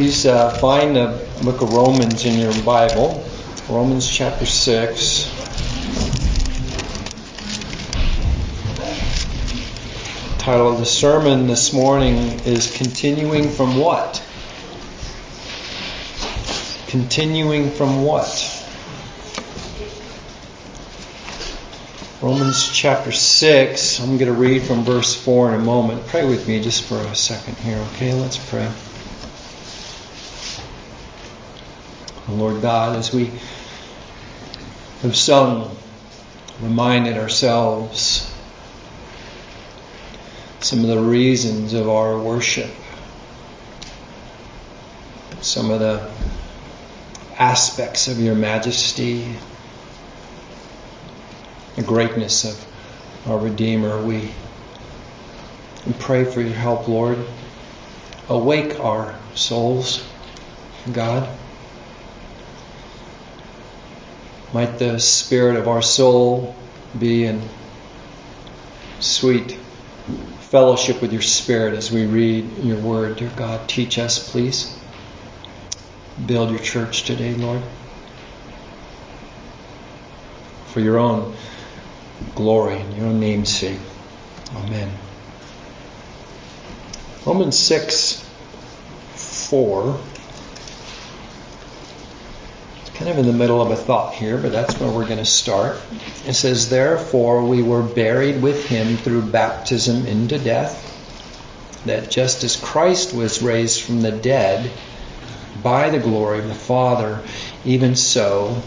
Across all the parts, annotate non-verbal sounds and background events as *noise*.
Please uh, find the book of Romans in your Bible, Romans chapter 6. title of the sermon this morning is Continuing from What? Continuing from what? Romans chapter 6. I'm going to read from verse 4 in a moment. Pray with me just for a second here, okay? Let's pray. Lord God, as we have sung, reminded ourselves some of the reasons of our worship, some of the aspects of your majesty, the greatness of our Redeemer. We, we pray for your help, Lord. Awake our souls, God. Might the spirit of our soul be in sweet fellowship with your spirit as we read your word. Dear God, teach us, please. Build your church today, Lord. For your own glory and your own name's sake. Amen. Romans 6 4 kind of in the middle of a thought here, but that's where we're going to start. It says, Therefore we were buried with him through baptism into death, that just as Christ was raised from the dead by the glory of the Father, even so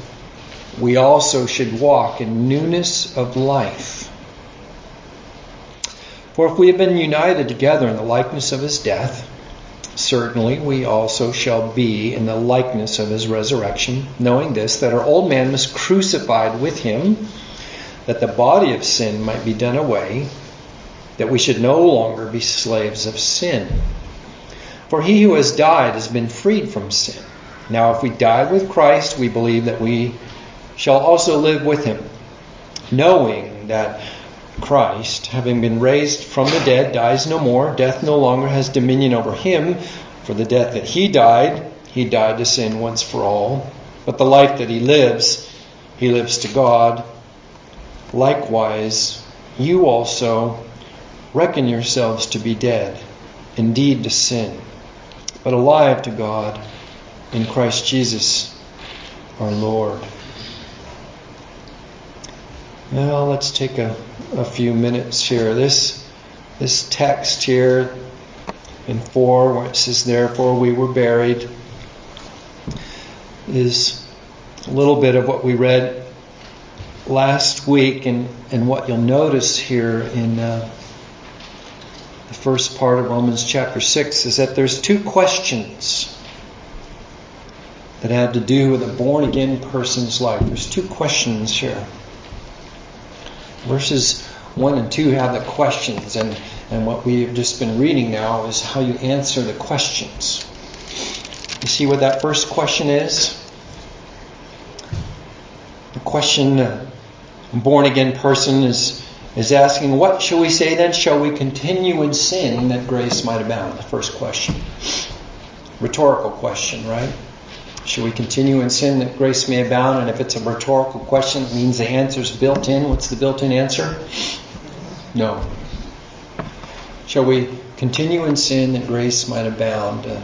we also should walk in newness of life. For if we have been united together in the likeness of his death, certainly we also shall be in the likeness of his resurrection, knowing this, that our old man was crucified with him, that the body of sin might be done away, that we should no longer be slaves of sin. For he who has died has been freed from sin. Now, if we died with Christ, we believe that we shall also live with him, knowing that Christ, having been raised from the dead, dies no more. Death no longer has dominion over him. For the death that he died, he died to sin once for all. But the life that he lives, he lives to God. Likewise, you also reckon yourselves to be dead, indeed to sin, but alive to God in Christ Jesus our Lord. Now let's take a, a few minutes here. This this text here in four, where it says, "Therefore we were buried," is a little bit of what we read last week, and and what you'll notice here in uh, the first part of Romans chapter six is that there's two questions that have to do with a born again person's life. There's two questions here. Verses 1 and 2 have the questions, and, and what we've just been reading now is how you answer the questions. You see what that first question is? The question, uh, a born again person is, is asking, What shall we say then? Shall we continue in sin that grace might abound? The first question. Rhetorical question, right? Should we continue in sin that grace may abound? And if it's a rhetorical question, it means the answer's built in. What's the built in answer? No. Shall we continue in sin that grace might abound? Uh,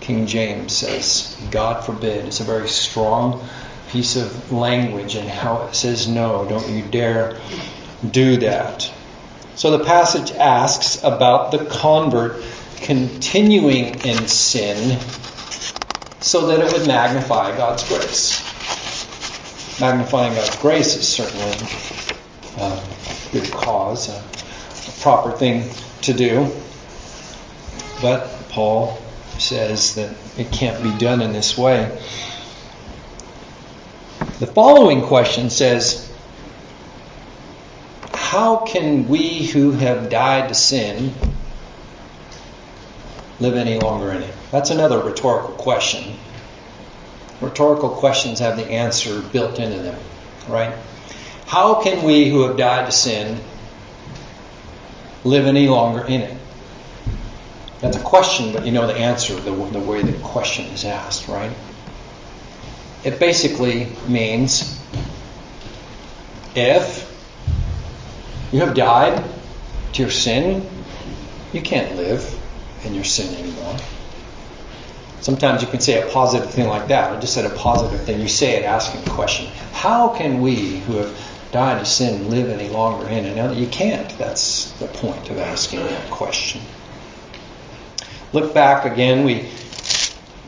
King James says, God forbid. It's a very strong piece of language and how it says no. Don't you dare do that. So the passage asks about the convert continuing in sin so that it would magnify God's grace. Magnifying God's grace is certainly a good cause, a, a proper thing to do. But Paul says that it can't be done in this way. The following question says, How can we who have died to sin live any longer in it? That's another rhetorical question. Rhetorical questions have the answer built into them, right? How can we who have died to sin live any longer in it? That's a question, but you know the answer the, the way the question is asked, right? It basically means if you have died to your sin, you can't live in your sin anymore. Sometimes you can say a positive thing like that. I just said a positive thing. You say it asking a question. How can we who have died to sin live any longer in it? Now you can't. That's the point of asking that question. Look back again. We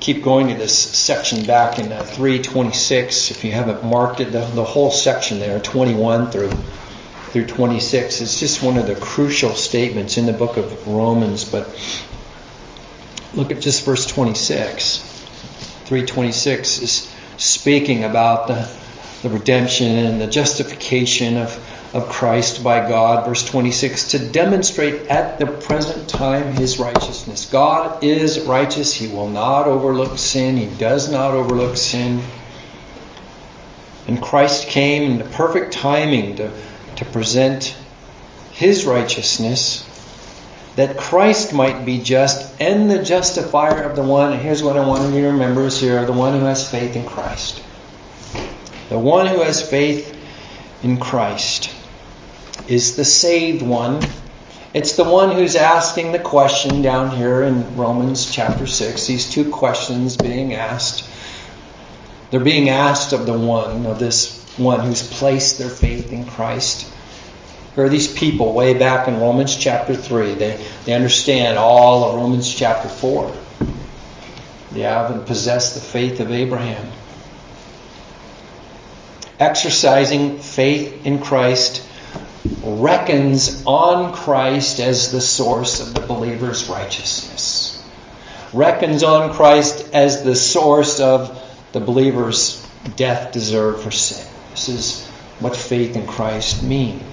keep going to this section back in uh, 326. If you haven't marked it, the, the whole section there, 21 through through 26, is just one of the crucial statements in the book of Romans. But look at just verse 26. 326 is speaking about the, the redemption and the justification of of Christ by God. Verse 26 to demonstrate at the present time his righteousness. God is righteous. He will not overlook sin. He does not overlook sin. And Christ came in the perfect timing to, to present his righteousness that Christ might be just and the justifier of the one. Here's what I want you to remember is here the one who has faith in Christ. The one who has faith in Christ is the saved one. It's the one who's asking the question down here in Romans chapter 6. These two questions being asked. They're being asked of the one, of this one who's placed their faith in Christ. Are these people way back in Romans chapter 3. They, they understand all of Romans chapter 4. They have and possess the faith of Abraham. Exercising faith in Christ reckons on Christ as the source of the believer's righteousness, reckons on Christ as the source of the believer's death deserved for sin. This is what faith in Christ means.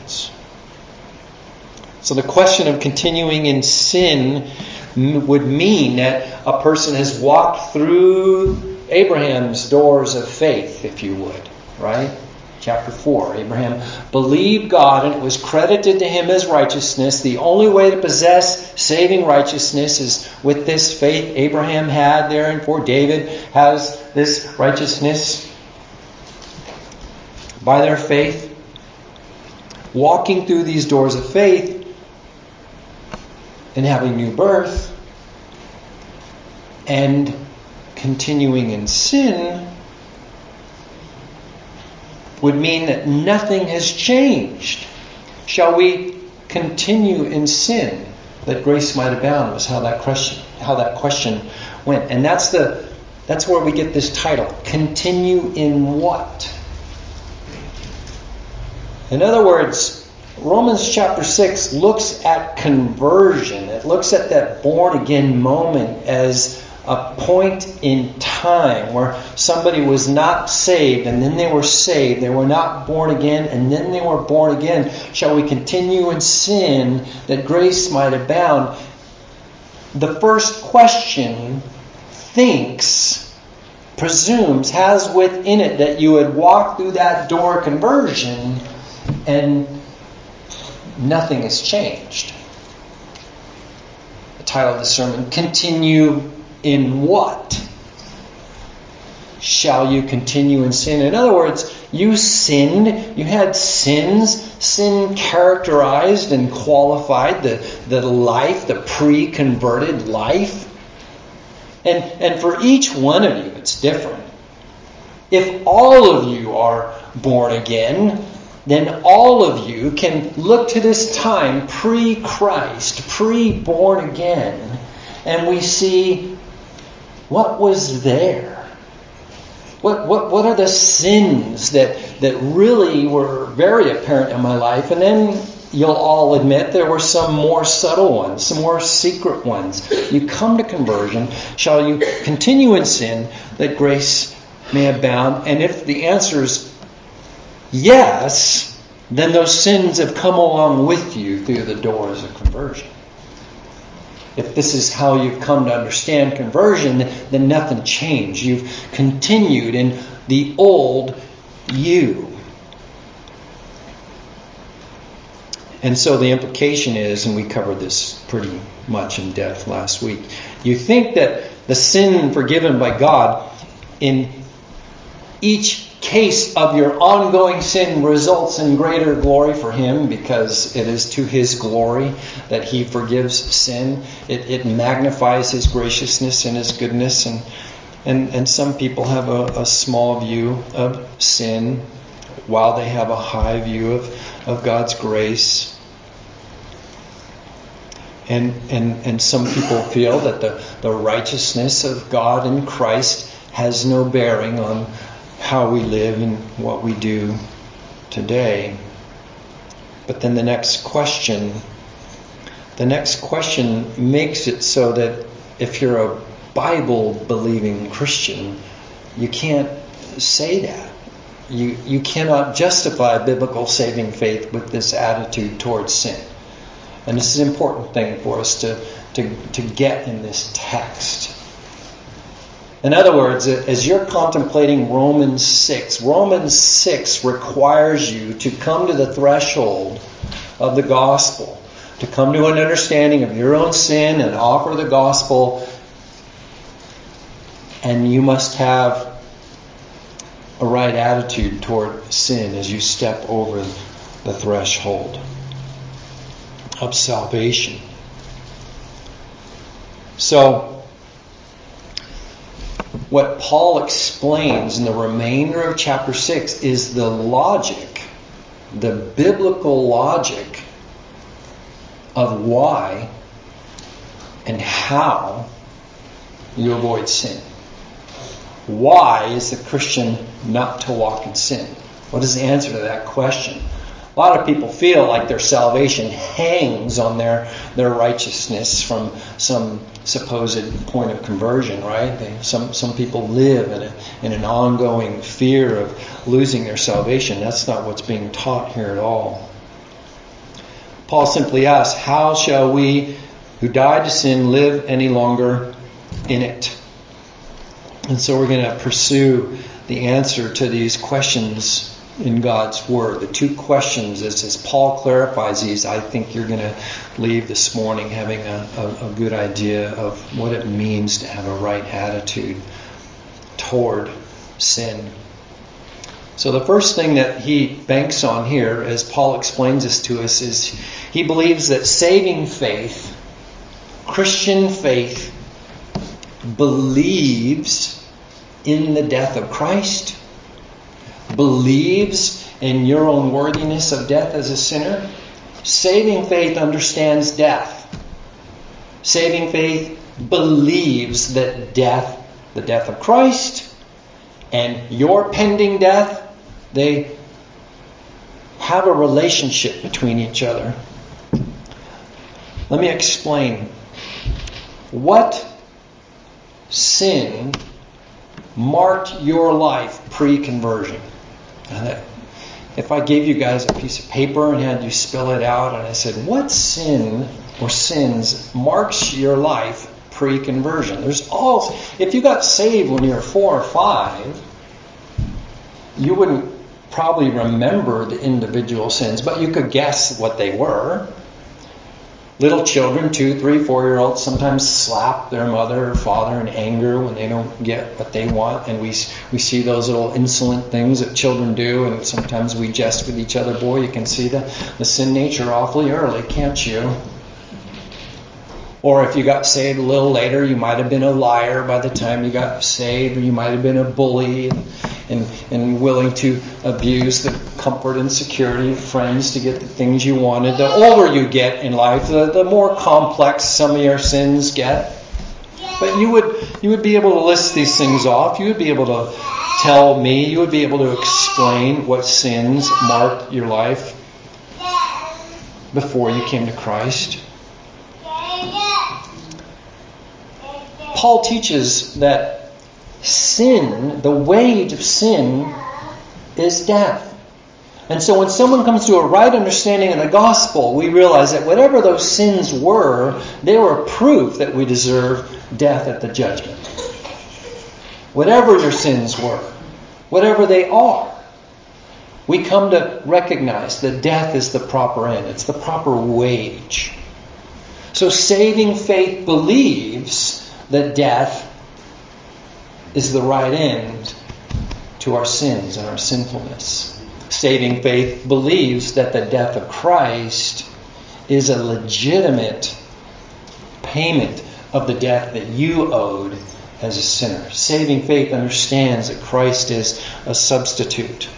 So the question of continuing in sin would mean that a person has walked through Abraham's doors of faith, if you would, right? chapter 4. Abraham believed God and it was credited to him as righteousness. The only way to possess saving righteousness is with this faith Abraham had there, and for David has this righteousness by their faith. Walking through these doors of faith and having new birth and continuing in sin would mean that nothing has changed. Shall we continue in sin that grace might abound was how that question how that question went. And that's the that's where we get this title. Continue in what? In other words, Romans chapter 6 looks at conversion. It looks at that born again moment as a point in time where somebody was not saved and then they were saved. They were not born again and then they were born again. Shall we continue in sin that grace might abound? The first question thinks, presumes, has within it that you would walk through that door conversion and nothing has changed. The title of the sermon, Continue in what shall you continue in sin? In other words, you sinned, you had sins, sin characterized and qualified the, the life, the pre converted life. And, and for each one of you, it's different. If all of you are born again, then all of you can look to this time pre Christ, pre born again, and we see what was there? What, what, what are the sins that, that really were very apparent in my life? And then you'll all admit there were some more subtle ones, some more secret ones. You come to conversion. Shall you continue in sin that grace may abound? And if the answer is yes, then those sins have come along with you through the doors of conversion if this is how you've come to understand conversion, then nothing changed. You've continued in the old you. And so the implication is, and we covered this pretty much in depth last week, you think that the sin forgiven by God in each case of your ongoing sin results in greater glory for Him because it is to His glory that He forgives sin. It, it magnifies His graciousness and His goodness. And, and, and some people have a, a small view of sin while they have a high view of, of God's grace. And, and, and some people feel that the, the righteousness of God in Christ has no bearing on how we live and what we do today. But then the next question, the next question makes it so that if you're a Bible believing Christian, you can't say that. You, you cannot justify biblical saving faith with this attitude towards sin. And this is an important thing for us to, to, to get in this text. In other words, as you're contemplating Romans 6, Romans 6 requires you to come to the threshold of the gospel, to come to an understanding of your own sin and offer the gospel. And you must have a right attitude toward sin as you step over the threshold of salvation. So, what Paul explains in the remainder of chapter 6 is the logic, the biblical logic of why and how you avoid sin. Why is the Christian not to walk in sin? What is the answer to that question? A lot of people feel like their salvation hangs on their, their righteousness from some supposed point of conversion, right? They, some, some people live in, a, in an ongoing fear of losing their salvation. That's not what's being taught here at all. Paul simply asks, How shall we who died to sin live any longer in it? And so we're going to pursue the answer to these questions in God's Word. The two questions, as, as Paul clarifies these, I think you're going to leave this morning having a, a, a good idea of what it means to have a right attitude toward sin. So, the first thing that he banks on here, as Paul explains this to us, is he believes that saving faith, Christian faith, believes in the death of Christ believes in your own worthiness of death as a sinner, saving faith understands death. Saving faith believes that death, the death of Christ, and your pending death, they have a relationship between each other. Let me explain. What sin marked your life pre conversion? Uh, if I gave you guys a piece of paper and had you spill it out, and I said, What sin or sins marks your life pre conversion? There's all, if you got saved when you were four or five, you wouldn't probably remember the individual sins, but you could guess what they were. Little children, two, three, four year olds, sometimes slap their mother or father in anger when they don't get what they want. And we, we see those little insolent things that children do, and sometimes we jest with each other. Boy, you can see the, the sin nature awfully early, can't you? Or if you got saved a little later, you might have been a liar by the time you got saved, or you might have been a bully. And, and, and willing to abuse the comfort and security of friends to get the things you wanted. The older you get in life, the, the more complex some of your sins get. But you would you would be able to list these things off. You would be able to tell me. You would be able to explain what sins marked your life before you came to Christ. Paul teaches that sin, the wage of sin, is death. And so when someone comes to a right understanding of the gospel, we realize that whatever those sins were, they were proof that we deserve death at the judgment. Whatever your sins were, whatever they are, We come to recognize that death is the proper end, it's the proper wage. So saving faith believes that death is the right end to our sins and our sinfulness. Saving faith believes that the death of Christ is a legitimate payment of the debt that you owed as a sinner. Saving faith understands that Christ is a substitute.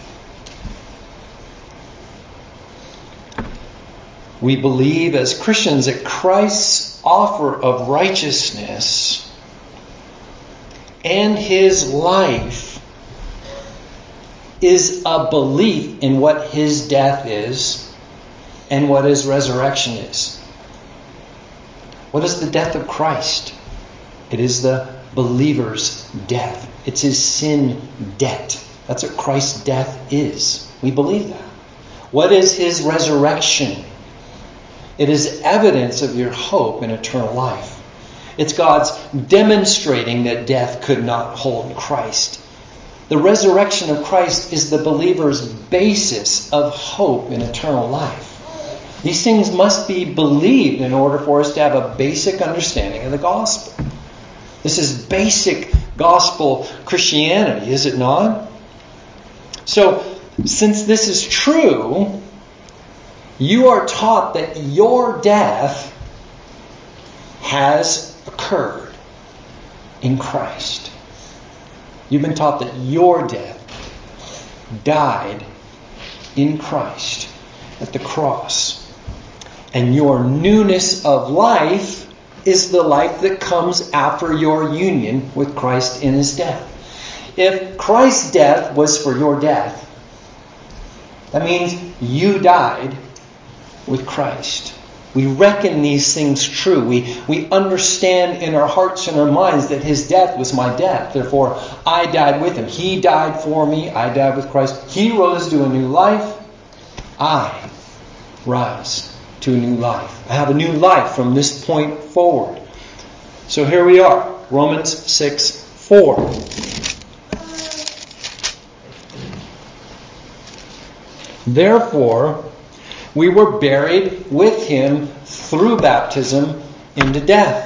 We believe as Christians that Christ's offer of righteousness and his life is a belief in what his death is and what his resurrection is. What is the death of Christ? It is the believer's death. It's his sin debt. That's what Christ's death is. We believe that. What is his resurrection? It is evidence of your hope in eternal life. It's God's demonstrating that death could not hold Christ. The resurrection of Christ is the believer's basis of hope in eternal life. These things must be believed in order for us to have a basic understanding of the gospel. This is basic gospel Christianity, is it not? So, since this is true, you are taught that your death has occurred in Christ. You've been taught that your death died in Christ at the cross. And your newness of life is the life that comes after your union with Christ in his death. If Christ's death was for your death, that means you died with Christ. We reckon these things true. We, we understand in our hearts and our minds that his death was my death. Therefore, I died with him. He died for me. I died with Christ. He rose to a new life. I rise to a new life. I have a new life from this point forward. So here we are Romans 6 4. Therefore, we were buried with him through baptism into death.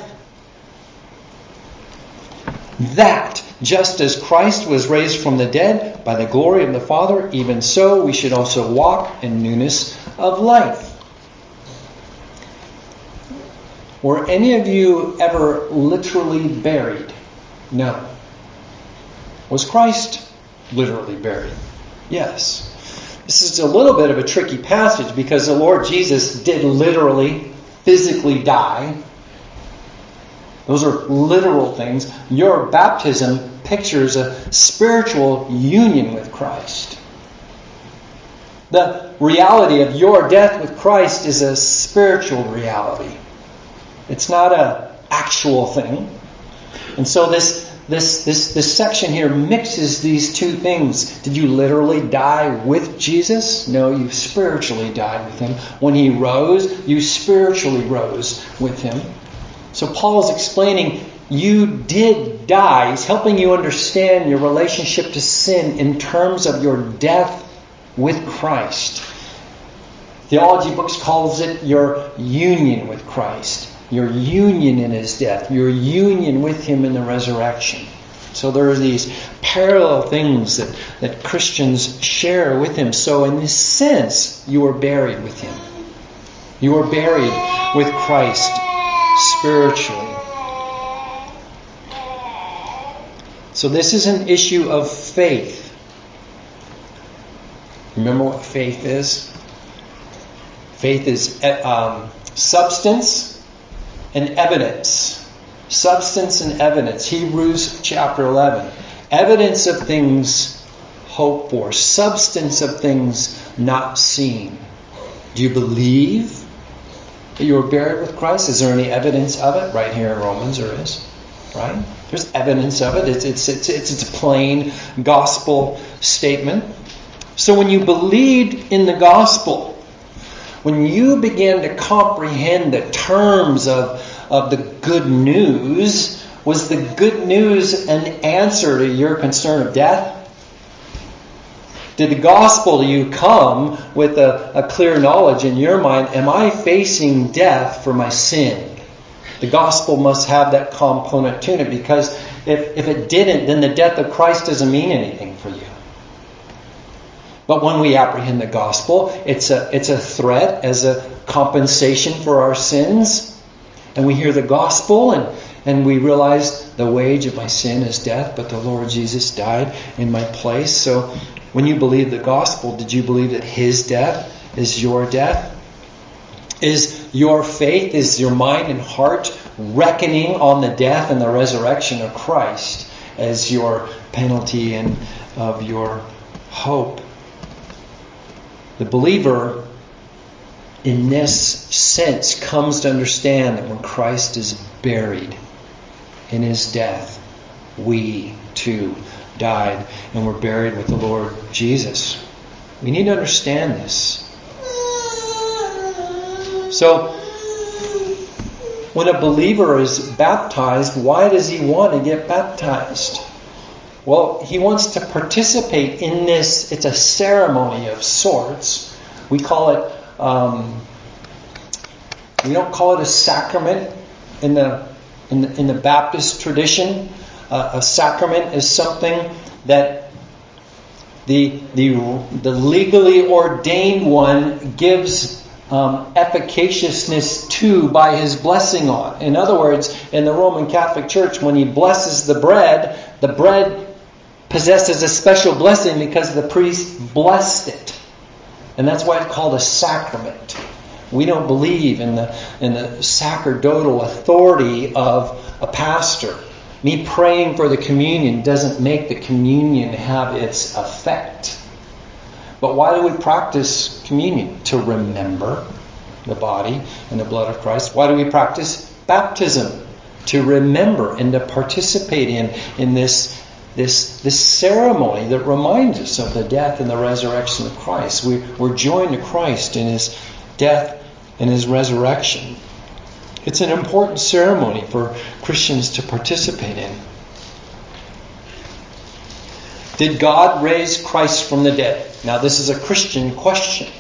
That, just as Christ was raised from the dead by the glory of the Father, even so we should also walk in newness of life. Were any of you ever literally buried? No. Was Christ literally buried? Yes. This is a little bit of a tricky passage because the Lord Jesus did literally, physically die. Those are literal things. Your baptism pictures a spiritual union with Christ. The reality of your death with Christ is a spiritual reality. It's not an actual thing. And so this this, this, this section here mixes these two things. Did you literally die with Jesus? No, you spiritually died with him. When he rose, you spiritually rose with him. So Paul is explaining you did die. He's helping you understand your relationship to sin in terms of your death with Christ. Theology books calls it your union with Christ your union in his death, your union with him in the resurrection. So there are these parallel things that, that Christians share with him. So, in this sense, you are buried with him. You are buried with Christ spiritually. So, this is an issue of faith. Remember what faith is? Faith is um, substance and evidence. Substance and evidence. Hebrews chapter 11. Evidence of things hoped for, substance of things not seen. Do you believe that you were buried with Christ? Is there any evidence of it? Right here in Romans, there is. Right? There's evidence of it. It's, it's, it's, it's, it's a plain gospel statement. So when you believed in the gospel, when you begin to comprehend the terms of, of the good news, was the good news an answer to your concern of death? Did the gospel to you come with a, a clear knowledge in your mind? Am I facing death for my sin? The gospel must have that component to it because if, if it didn't, then the death of Christ doesn't mean anything. But when we apprehend the gospel, it's a, it's a threat as a compensation for our sins. And we hear the gospel and, and we realize the wage of my sin is death, but the Lord Jesus died in my place. So when you believe the gospel, did you believe that his death is your death? Is your faith, is your mind and heart reckoning on the death and the resurrection of Christ as your penalty and of your hope? The believer in this sense comes to understand that when Christ is buried in his death, we too died and were buried with the Lord Jesus. We need to understand this. So, when a believer is baptized, why does he want to get baptized? Well, he wants to participate in this. It's a ceremony of sorts. We call it um, we don't call it a sacrament in the in the, in the Baptist tradition. Uh, a sacrament is something that the the the legally ordained one gives um, efficaciousness to by his blessing on. In other words, in the Roman Catholic Church, when he blesses the bread, the bread possesses a special blessing because the priest blessed it. And that's why it's called a sacrament. We don't believe in the, in the sacerdotal authority of a pastor. Me praying for the communion doesn't make the communion have its effect. But why do we practice communion? To remember the body and the blood of Christ. Why do we practice baptism? To remember and to participate in, in this, this, this ceremony that reminds us of the death and the resurrection of Christ. We, we're joined to Christ in his death and his resurrection. It's an important ceremony for Christians to participate in. Did God raise Christ from the dead? Now, this is a Christian question.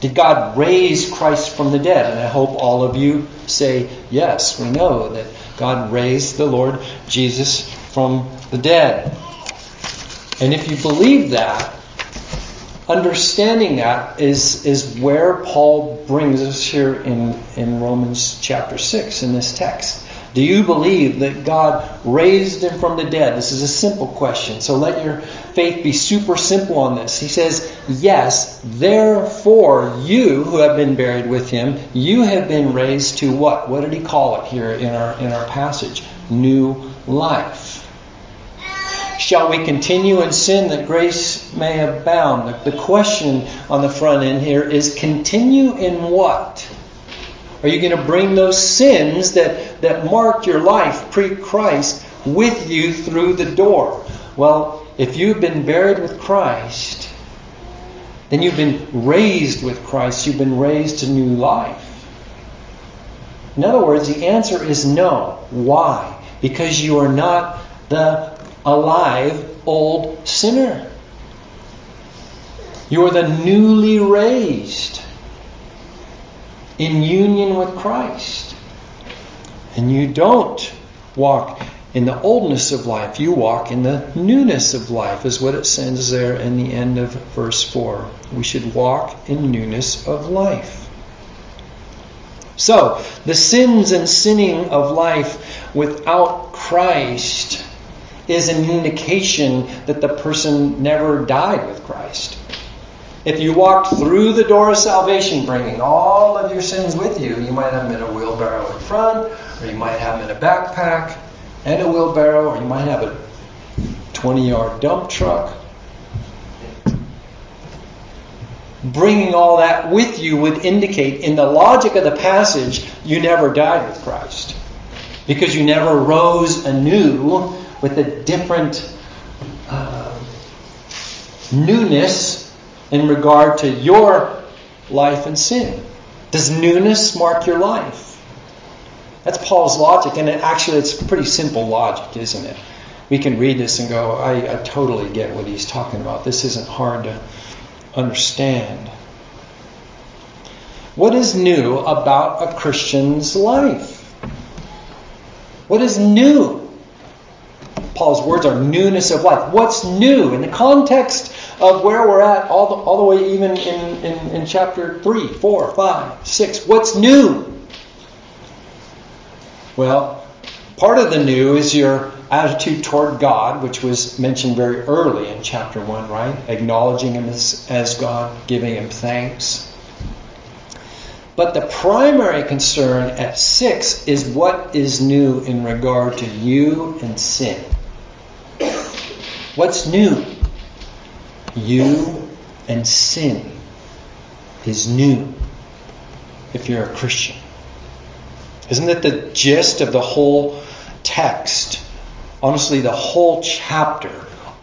Did God raise Christ from the dead? And I hope all of you say yes. We know that God raised the Lord Jesus from the dead. And if you believe that, understanding that is, is where Paul brings us here in, in Romans chapter 6 in this text. Do you believe that God raised him from the dead? This is a simple question. So let your faith be super simple on this. He says, Yes, therefore you who have been buried with him, you have been raised to what? What did he call it here in our in our passage? New life. Shall we continue in sin that grace may abound? The, question on the front end here is continue in what? Are you going to bring those sins that, that marked your life pre Christ with you through the door? Well, if you've been buried with Christ, then you've been raised with Christ. You've been raised to new life. In other words, the answer is no. Why? Because you are not the alive old sinner. You are the newly raised in union with Christ. And you don't walk in the oldness of life, you walk in the newness of life, is what it says there in the end of verse 4. We should walk in newness of life. So, the sins and sinning of life without Christ is an indication that the person never died with Christ. If you walked through the door of salvation bringing all of your sins with you, you might have them in a wheelbarrow in front, or you might have them in a backpack and a wheelbarrow, or you might have a 20 yard dump truck. Bringing all that with you would indicate, in the logic of the passage, you never died with Christ. Because you never rose anew with a different uh, newness in regard to your life and sin. Does newness mark your life? That's Paul's logic, and it actually it's pretty simple logic, isn't it? we can read this and go, I, I totally get what he's talking about. This isn't hard to understand. What is new about a Christian's life? What is new? Paul's words are newness of life. What's new? In the context of where we're at, all the, all the way even in, in, in chapter 3, 4, 5, 6, what's new? Well, part of the new is your attitude toward God, which was mentioned very early in chapter 1, right? Acknowledging Him as, as God, giving Him thanks. But the primary concern at 6 is what is new in regard to you and sin. What's new? You and sin is new if you're a Christian. Isn't that the gist of the whole text? Honestly, the whole chapter,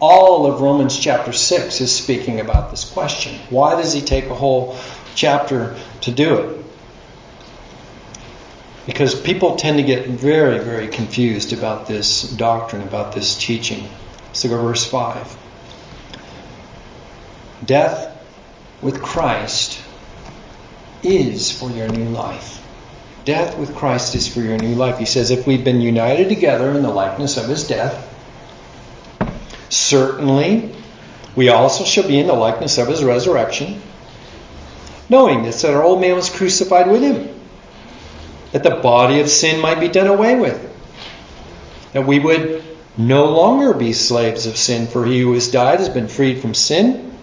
all of Romans chapter 6 is speaking about this question. Why does he take a whole chapter to do it? Because people tend to get very, very confused about this doctrine, about this teaching. So go verse 5. Death with Christ is for your new life. Death with Christ is for your new life. He says, if we've been united together in the likeness of his death, certainly we also shall be in the likeness of his resurrection, knowing this, that our old man was crucified with him, that the body of sin might be done away with, that we would no longer be slaves of sin, for he who has died has been freed from sin.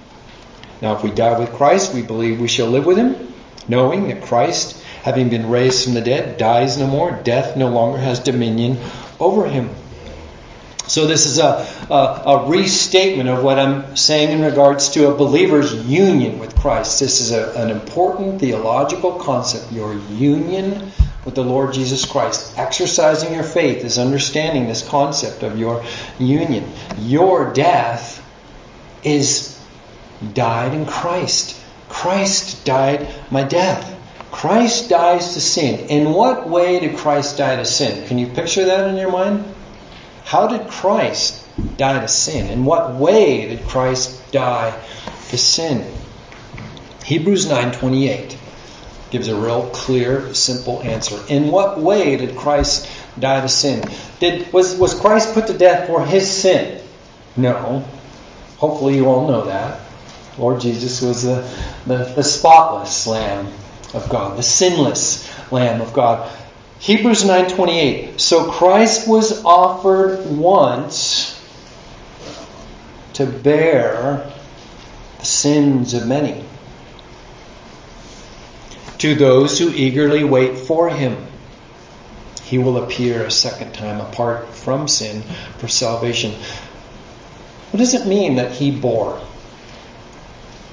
Now, if we die with Christ, we believe we shall live with him, knowing that Christ, having been raised from the dead, dies no more. Death no longer has dominion over him. So, this is a, a, a, restatement of what I'm saying in regards to a believer's union with Christ. This is a, an important theological concept your union with the Lord Jesus Christ. Exercising your faith is understanding this concept of your union. Your death is died in Christ. Christ died my death. Christ dies to sin. In what way did Christ die to sin? Can you picture that in your mind? How did Christ die to sin? In what way did Christ die to sin? Hebrews 9:28 gives a real clear, simple answer. In what way did Christ die to sin? Did was was Christ put to death for his sin? No. Hopefully you all know that. Lord Jesus was the, the, the spotless Lamb of God, the sinless Lamb of God. Hebrews 9:28. So Christ was offered once to bear the sins of many to those who eagerly wait for him. He will appear a second time apart from sin for salvation. What does it mean that he bore?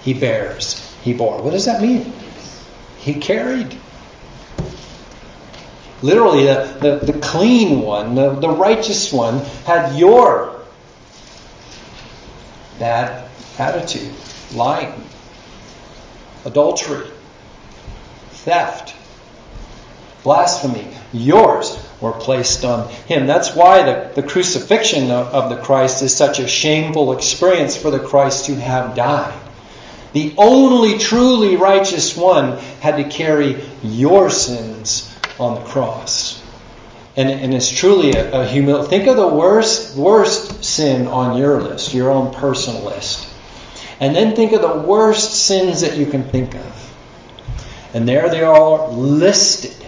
He bears. He bore. What does that mean? He carried. Literally, the, the, the clean one, the, the righteous one, had your bad attitude, lying, adultery, theft, blasphemy, yours were placed on him. That's why the, the crucifixion of, of the Christ is such a shameful experience for the Christ who have died. The only truly righteous one had to carry your sins on the cross. And, and it's truly a, a humility. Think of the worst, worst sin on your list, your own personal list. And then think of the worst sins that you can think of. And there they are listed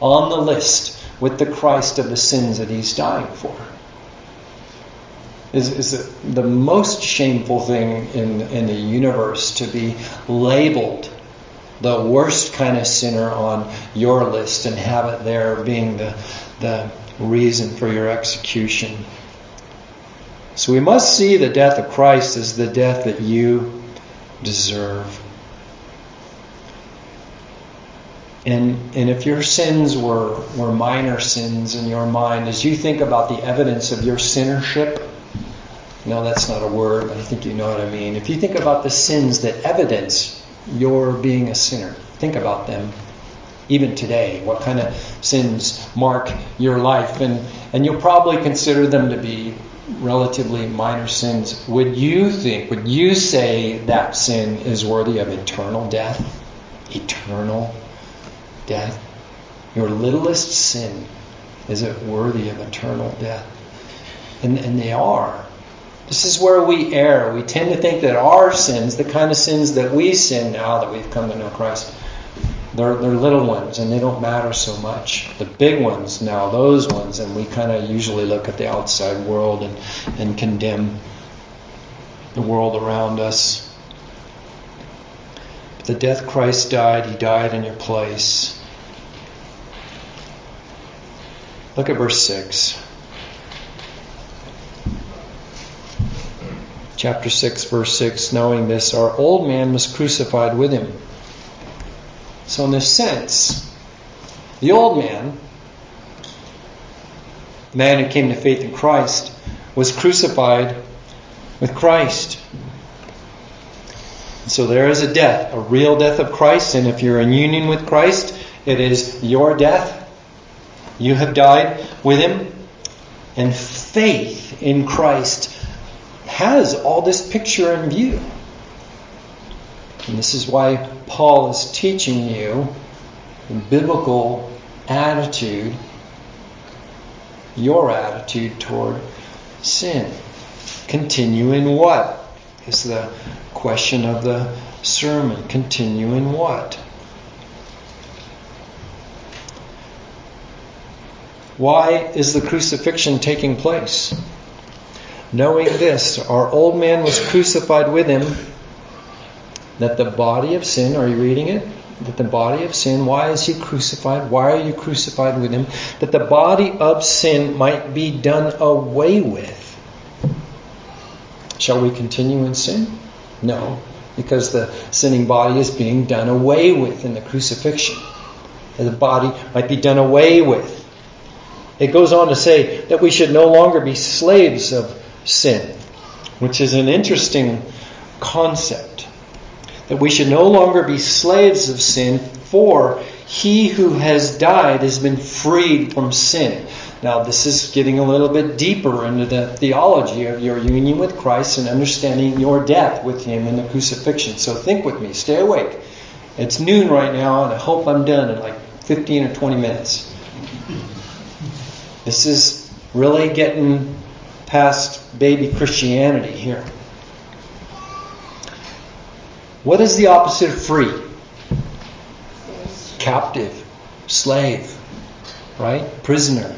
on the list with the Christ of the sins that he's dying for. Is, is the most shameful thing in, in the universe to be labeled the worst kind of sinner on your list and have it there being the, the reason for your execution. So we must see the death of Christ as the death that you deserve. And, and if your sins were, were minor sins in your mind, as you think about the evidence of your sinnership, no, that's not a word, but I think you know what I mean. If you think about the sins that evidence your being a sinner, think about them. even today? What kind of sins mark your life? And, and you'll probably consider them to be relatively minor sins. Would you think, would you say that sin is worthy of eternal death? Eternal death? Your littlest sin, is it worthy of eternal death? And, and they are. This is where we err. We tend to think that our sins, the kind of sins that we sin now that we've come to know Christ, they're, they're little ones and they don't matter so much. The big ones now, those ones, and we kind of usually look at the outside world and, and condemn the world around us. But the death Christ died, He died in your place. Look at verse 6. Chapter 6, verse 6, knowing this, our old man was crucified with him. So, in this sense, the old man, the man who came to faith in Christ, was crucified with Christ. So there is a death, a real death of Christ, and if you're in union with Christ, it is your death. You have died with him, and faith in Christ has all this picture in view. And this is why Paul is teaching you the biblical attitude, your attitude toward sin. Continue in what? Is the question of the sermon. Continue in what? Why is the crucifixion taking place? Knowing this, our old man was crucified with him, that the body of sin, are you reading it? That the body of sin, why is he crucified? Why are you crucified with him? That the body of sin might be done away with. Shall we continue in sin? No, because the sinning body is being done away with in the crucifixion. The body might be done away with. It goes on to say that we should no longer be slaves of sin, which is an interesting concept. That we should no longer be slaves of sin, for he who has died has been freed from sin. Now, this is getting a little bit deeper into the theology of your union with Christ and understanding your death with Him in the crucifixion. So think with me, stay awake. It's noon right now, and I hope I'm done in like 15 or 20 minutes. This is really getting past baby Christianity here. What is the opposite of free? Captive, slave, right? Prisoner.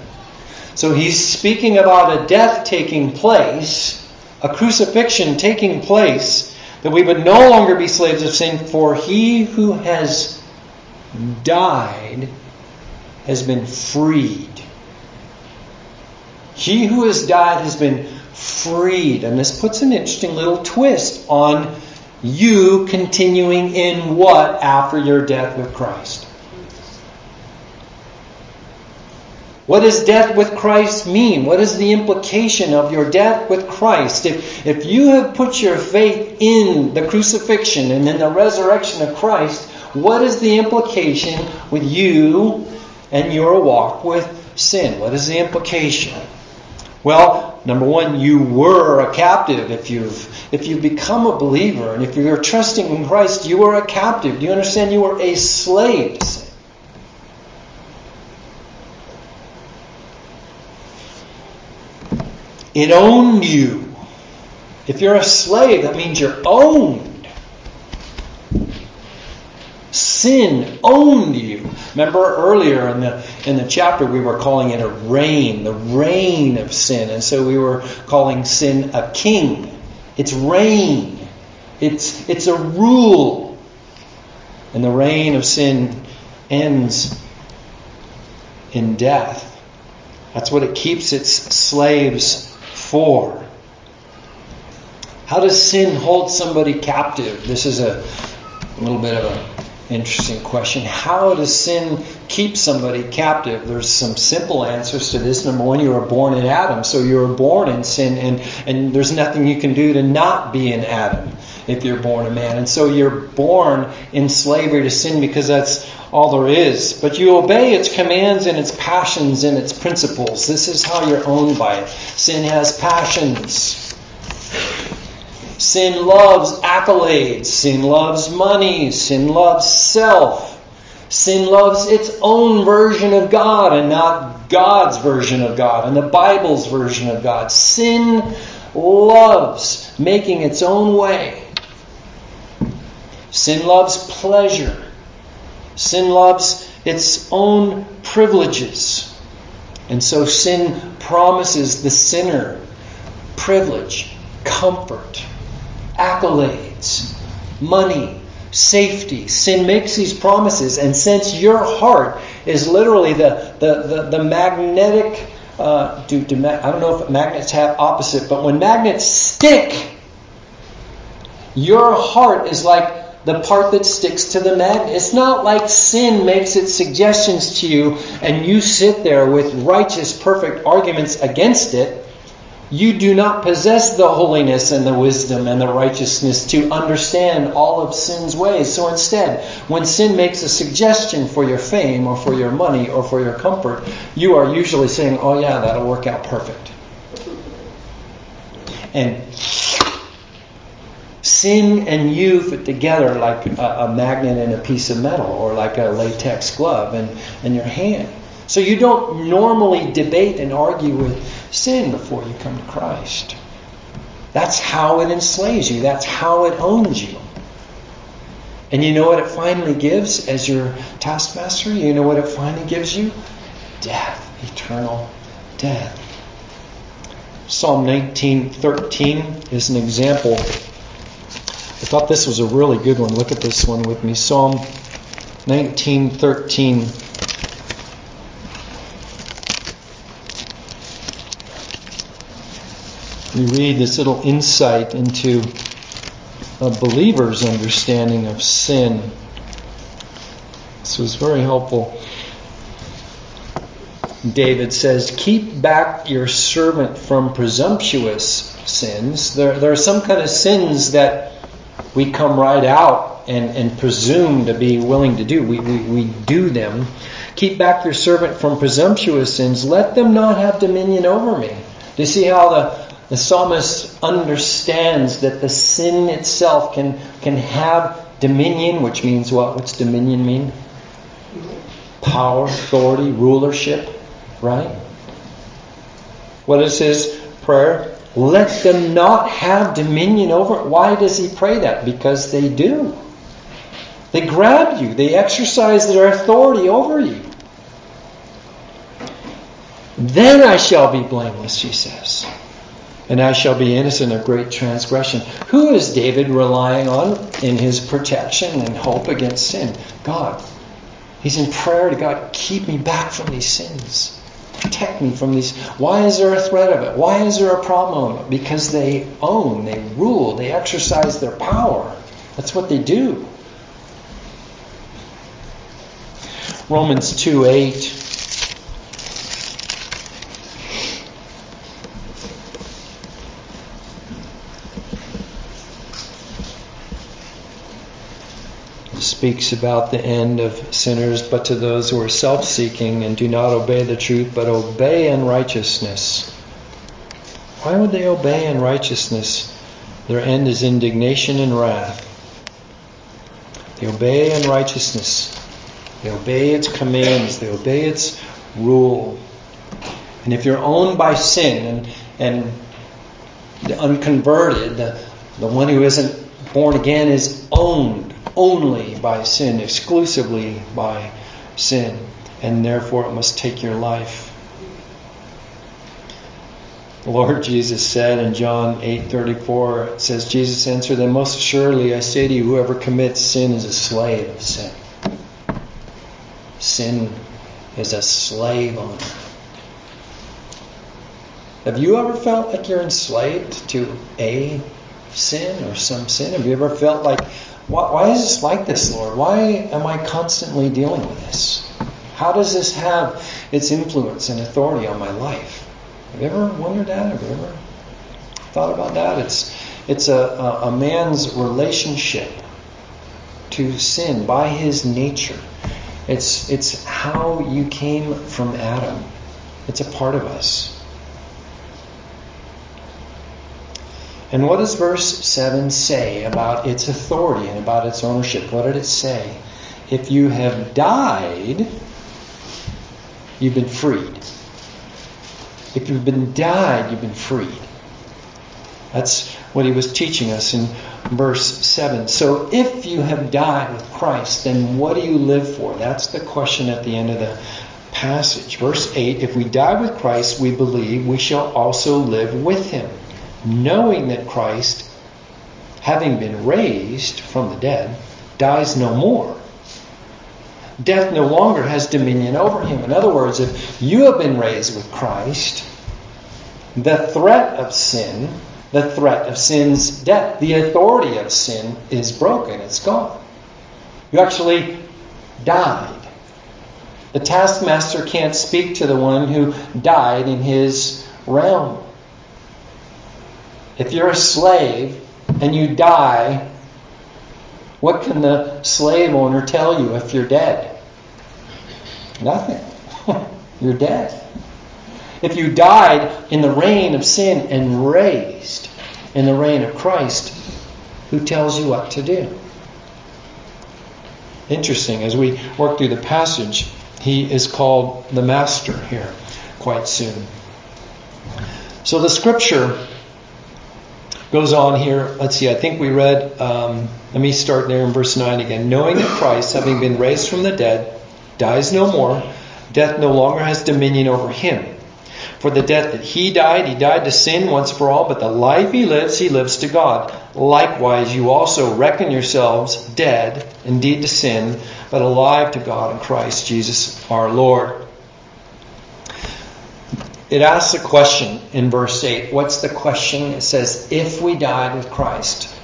So he's speaking about a death taking place, a crucifixion taking place, that we would no longer be slaves of sin, for he who has died has been freed he who has died has been freed. And this puts an interesting little twist on you continuing in what after your death with Christ. What does death with Christ mean? What is the implication of your death with Christ? If, if you have put your faith in the crucifixion and in the resurrection of Christ, what is the implication with you and your walk with sin? What is the implication? Well, number one, you were a captive if you've if you've become a believer and if you're trusting in Christ, you are a captive. Do you understand? You are a slave. It owned you. If you're a slave, that means you're owned sin owned you. Remember earlier in the in the chapter we were calling it a reign, the reign of sin, and so we were calling sin a king. It's reign. It's it's a rule. And the reign of sin ends in death. That's what it keeps its slaves for. How does sin hold somebody captive? This is a, a little bit of a Interesting question. How does sin keep somebody captive? There's some simple answers to this. Number one, you were born in Adam, so you were born in sin, and, and there's nothing you can do to not be in Adam if you're born a man. And so you're born in slavery to sin because that's all there is, but you obey its commands and its passions and its principles. This is how you're owned by it. Sin has passions. Sin loves accolades. Sin loves money. Sin loves self. Sin loves its own version of God and not God's version of God and the Bible's version of God. Sin loves making its own way. Sin loves pleasure. Sin loves its own privileges. And so sin promises the sinner privilege, comfort, accolades, money, safety. Sin makes these promises, and since your heart is literally the, the, the, the magnetic, uh, do, do, I don't know if magnets have opposite, but when magnets stick, your heart is like the part that sticks to the magnet. It's not like sin makes its suggestions to you and you sit there with righteous, perfect arguments against it. You do not possess the holiness and the wisdom and the righteousness to understand all of sin's ways. So instead, when sin makes a suggestion for your fame or for your money or for your comfort, you are usually saying, oh yeah, that'll work out perfect. And sin and you fit together like a, a, magnet and a piece of metal or like a latex glove and, in your hand. So you don't normally debate and argue with sin before you come to Christ. That's how it enslaves you. That's how it owns you. And you know what it finally gives as your taskmaster? You know what it finally gives you? Death, eternal death. Psalm 19:13 is an example I thought this was a really good one. Look at this one with me. Psalm 19:13. We read this little insight into a believer's understanding of sin. This was very helpful. David says, Keep back your servant from presumptuous sins. There, there are some kind of sins that we come right out and, and presume to be willing to do. We, we, we do them. Keep back your servant from presumptuous sins. Let them not have dominion over me. Do you see how the, the psalmist understands that the sin itself can, can have dominion, which means what? What's dominion mean? Power, authority, rulership, right? What is his prayer? Let them not have dominion over it. Why does he pray that? Because they do. They grab you, they exercise their authority over you. Then I shall be blameless, he says, and I shall be innocent of great transgression. Who is David relying on in his protection and hope against sin? God. He's in prayer to God, keep me back from these sins protect me from these. Why is there a threat of it? Why is there a problem of it? Because they own, they rule, they exercise their power. That's what they do. Romans 2 8. Speaks about the end of sinners, but to those who are self seeking and do not obey the truth, but obey unrighteousness. Why would they obey unrighteousness? Their end is indignation and wrath. They obey unrighteousness. They obey its commands. They obey its rule. And if you're owned by sin and, and the unconverted, the, the one who isn't born again is owned only by sin, exclusively by sin, and therefore it must take your life. The Lord Jesus said in John 8:34, it says, Jesus answered them, Most assuredly I say to you, whoever commits sin is a slave of sin. Sin is a slave owner. Have you ever felt like you're enslaved to a sin or some sin? Have you ever felt like why, why is this like this, Lord? Why am I constantly dealing with this? How does this have its influence and authority on my life? Have you ever wondered that? Have you ever thought about that? It's it's a, a, a man's relationship to sin by his nature. It's, it's how you came from Adam. It's a part of us. And what does verse 7 say about its authority and about its ownership? What did it say? If you have died, you've been freed. If you've been died, you've been freed. That's what he was teaching us in verse 7. So if you have died with Christ, then what do you live for? That's the question at the end of the passage. Verse 8 If we die with Christ, we believe we shall also live with him knowing that Christ, having been raised from the dead, dies no more. Death no longer has dominion over him. In other words, if you have been raised with Christ, the threat of sin, the threat of sin's death, the authority of sin is broken. It's gone. You actually died. The taskmaster can't speak to the one who died in his realm. If you're a slave and you die, what can the slave owner tell you if you're dead? Nothing. *laughs* you're dead. If you died in the reign of sin and raised in the reign of Christ, who tells you what to do? Interesting, as we work through the passage, he is called the Master here quite soon. So the scripture goes on here. Let's see, I think we read, um, let me start there in verse 9 again. Knowing that Christ, having been raised from the dead, dies no more, death no longer has dominion over him. For the death that he died, he died to sin once for all, but the life he lives, he lives to God. Likewise, you also reckon yourselves dead, indeed to sin, but alive to God in Christ Jesus our Lord it asks a question in verse 8. What's the question? It says, If we died with Christ.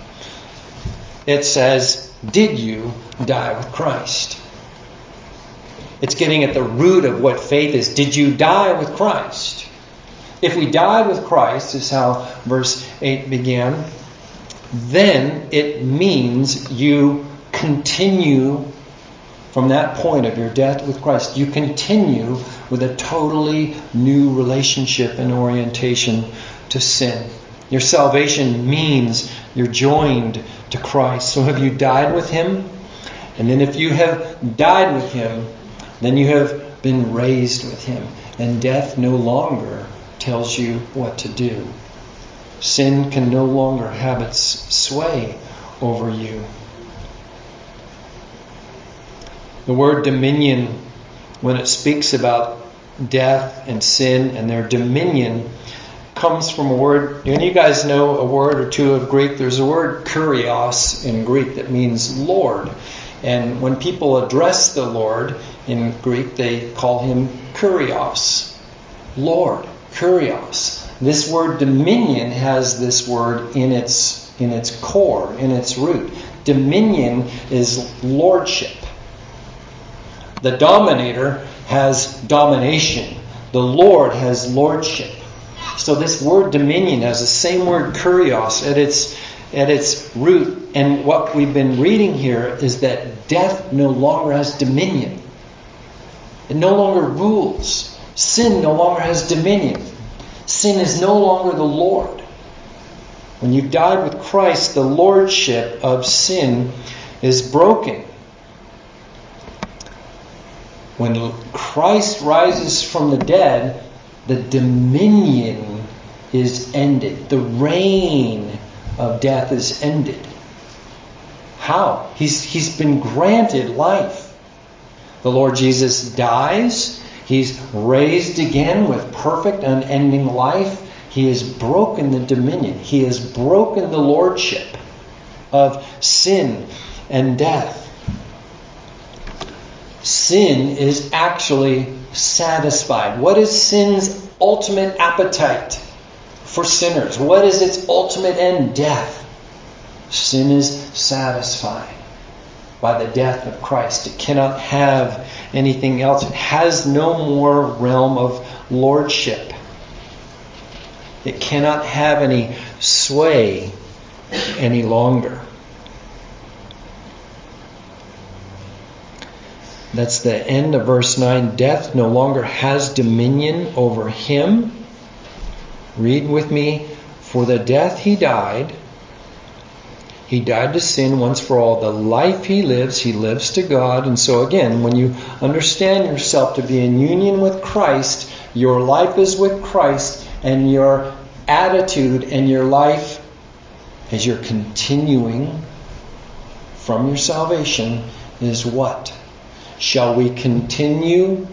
It says, Did you die with Christ? It's getting at the root of what faith is. Did you die with Christ? If we died with Christ, is how verse 8 began, then it means you continue from that point of your death with Christ. You continue with a totally new relationship and orientation to sin. Your salvation means you're joined to Christ. So have you died with Him? And then if you have died with Him, then you have been raised with Him. And death no longer tells you what to do. Sin can no longer have its sway over you. The word dominion when it speaks about death and sin and their dominion comes from a word. Of you guys know a word or two of Greek? There's a word kurios in Greek that means Lord. And when people address the Lord in Greek, they call him kurios. Lord, kurios. This word dominion has this word in its in its core, in its root. Dominion is lordship. The dominator has domination. The Lord has lordship. So this word dominion has the same word kurios at its at its root. And what we've been reading here is that death no longer has dominion. It no longer rules. Sin no longer has dominion. Sin is no longer the Lord. When you died with Christ, the lordship of sin is broken. When Christ rises from the dead, the dominion is ended. The reign of death is ended. How? He's, he's been granted life. The Lord Jesus dies. He's raised again with perfect, unending life. He has broken the dominion. He has broken the lordship of sin and death sin is actually satisfied. What is sin's ultimate appetite for sinners? What is its ultimate end? Death. Sin is satisfied by the death of Christ. It cannot have anything else. It has no more realm of lordship. It cannot have any sway any longer. That's the end of verse 9. Death no longer has dominion over him. Read with me. For the death he died, he died to sin once for all. The life he lives, he lives to God. And so, again, when you understand yourself to be in union with Christ, your life is with Christ, and your attitude and your life as you're continuing from your salvation is what? Shall we continue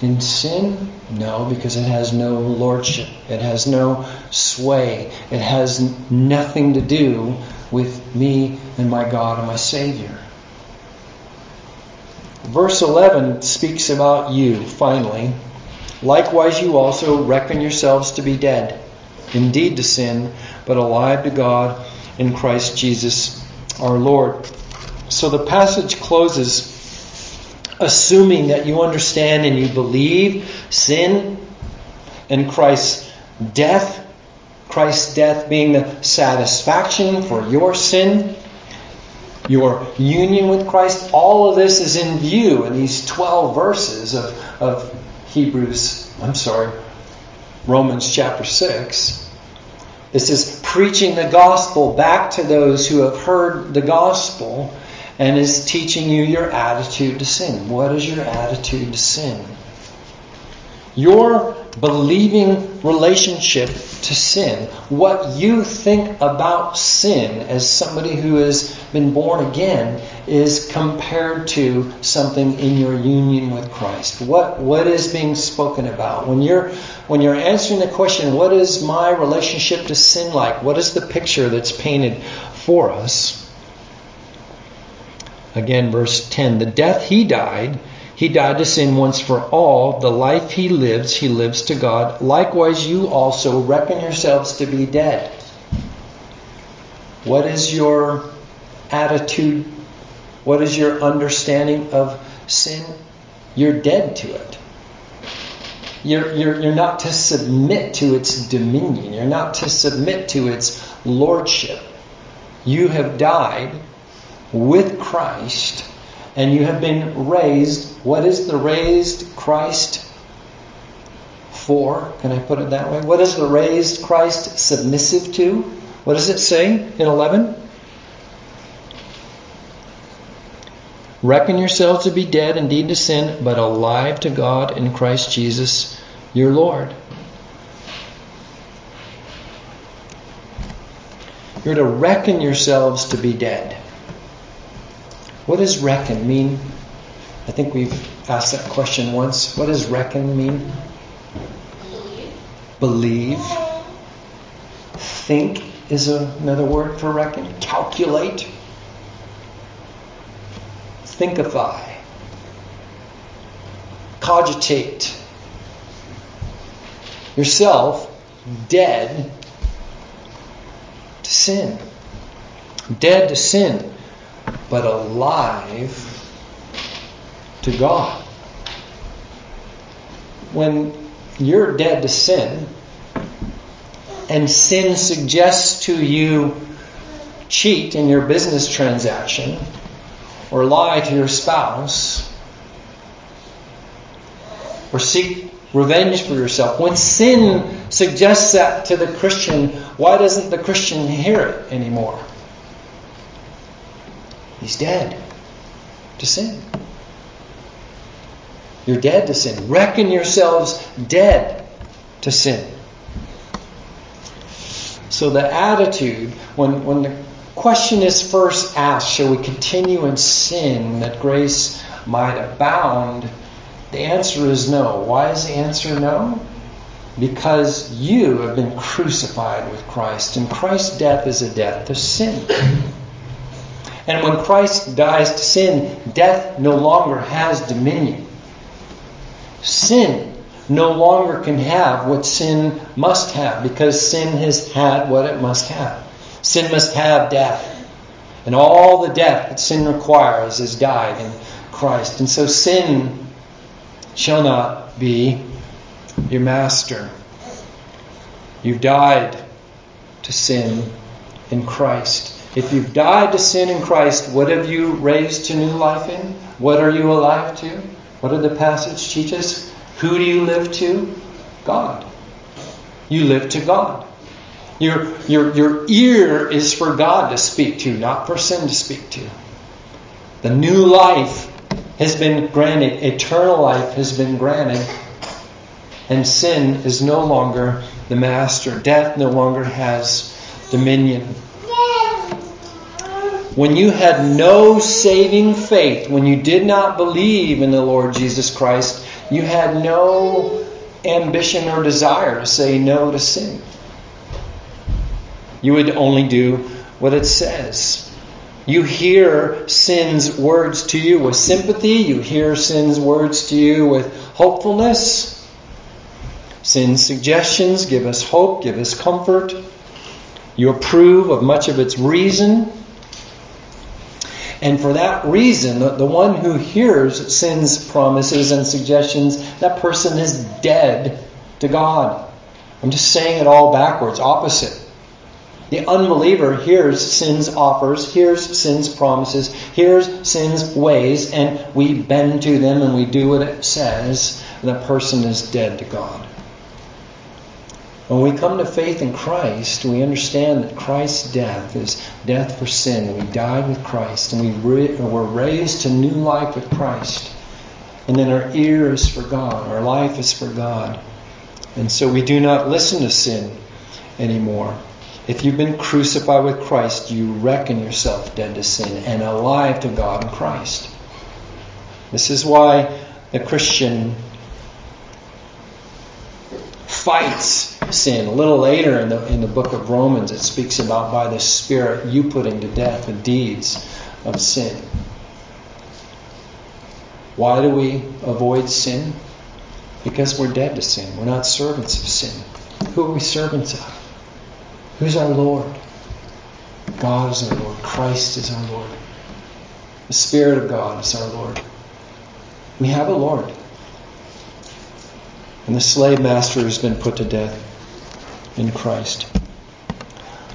in sin? No, because it has no lordship. It has no sway. It has nothing to do with me and my God and my Savior. Verse 11 speaks about you, finally. Likewise, you also reckon yourselves to be dead, indeed to sin, but alive to God in Christ Jesus our Lord. So the passage closes assuming that you understand and you believe sin and Christ's death Christ's death being the satisfaction for your sin, your union with Christ. All of this is in view in these 12 verses of, of Hebrews, I'm sorry, Romans chapter 6. This is preaching the gospel back to those who have heard the gospel and is teaching you your attitude to sin. What is your attitude to sin? Your believing relationship to sin, what you think about sin as somebody who has been born again, is compared to something in your union with Christ. What what is being spoken about when you're when you're answering the question, what is my relationship to sin like? What is the picture that's painted for us? Again, verse 10 The death he died he died to sin once for all. The life he lives, he lives to God. Likewise, you also reckon yourselves to be dead. What is your attitude? What is your understanding of sin? You're dead to it. You're, you're, you're not to submit to its dominion. You're not to submit to its lordship. You have died with Christ and you have been raised. What is the raised Christ for? Can I put it that way? What is the raised Christ submissive to? What does it say in 11? Reckon yourselves to be dead indeed to sin, but alive to God in Christ Jesus your Lord. You're to reckon yourselves to be dead. What does reckon mean? I think we've asked that question once. What does reckon mean? Believe. Believe. Think is another word for reckon. Calculate. Thinkify. Cogitate. Yourself dead to sin. Dead to sin but alive to God. When you're dead to sin, and sin suggests to you cheat in your business transaction or lie to your spouse or seek revenge for yourself. When sin suggests that to the Christian, why doesn't the Christian hear it anymore? He's dead to sin. You're dead to sin. Reckon yourselves dead to sin. So the attitude, when, when the question is first asked, shall we continue in sin that grace might abound? The answer is no. Why is the answer no? Because you have been crucified with Christ, and Christ's death is a death to sin. And when Christ dies to sin, death no longer has dominion. Sin no longer can have what sin must have because sin has had what it must have. Sin must have death. And all the death that sin requires is died in Christ. And so sin shall not be your master. You've died to sin in Christ. If you've died to sin in Christ, what have you raised to new life in? What are you alive to? What did the passage teach us? Who do you live to? God. You live to God. Your, your, your ear is for God to speak to, not for sin to speak to. The new life has been granted, eternal life has been granted, and sin is no longer the master. Death no longer has dominion. When you had no saving faith, when you did not believe in the Lord Jesus Christ, you had no ambition or desire to say no to sin. You would only do what it says. You hear sin's words to you with sympathy. You hear sin's words to you with hopefulness. Sin's suggestions give us hope, give us comfort. You approve of much of its reason. And for that reason, the one who hears sin's promises and suggestions, that person is dead to God. I'm just saying it all backwards, opposite. The unbeliever hears sin's offers, hears sin's promises, hears sin's ways, and we bend to them and we do what it says, and that person is dead to God. When we come to faith in Christ, we understand that Christ's death is death for sin. We died with Christ and we re- were raised to new life with Christ. And then our ear is for God, our life is for God. And so we do not listen to sin anymore. If you've been crucified with Christ, you reckon yourself dead to sin and alive to God in Christ. This is why the Christian fights sin. A little later in the, in the book of Romans, it speaks about by the Spirit you putting to death the deeds of sin. Why do we avoid sin? Because we're dead to sin. We're not servants of sin. Who are we servants of? Who's our Lord? God is our Lord. Christ is our Lord. The Spirit of God is our Lord. We have a Lord. And the slave master has been put to death in Christ.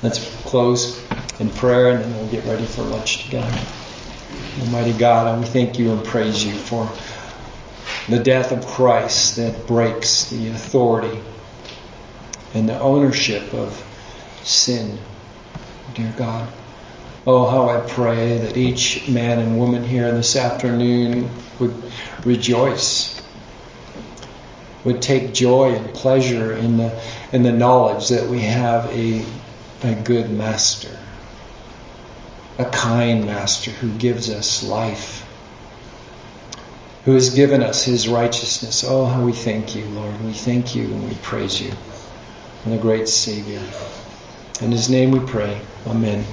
Let's close in prayer and then we'll get ready for lunch together. Almighty God, we thank you and praise you for the death of Christ that breaks the authority and the ownership of sin, dear God. Oh, how I pray that each man and woman here this afternoon would rejoice, would take joy and pleasure in the in the knowledge that we have a, a good master, a kind master who gives us life, who has given us his righteousness. Oh, how we thank you, Lord. We thank you and we praise you. And the great Savior. In his name we pray. Amen.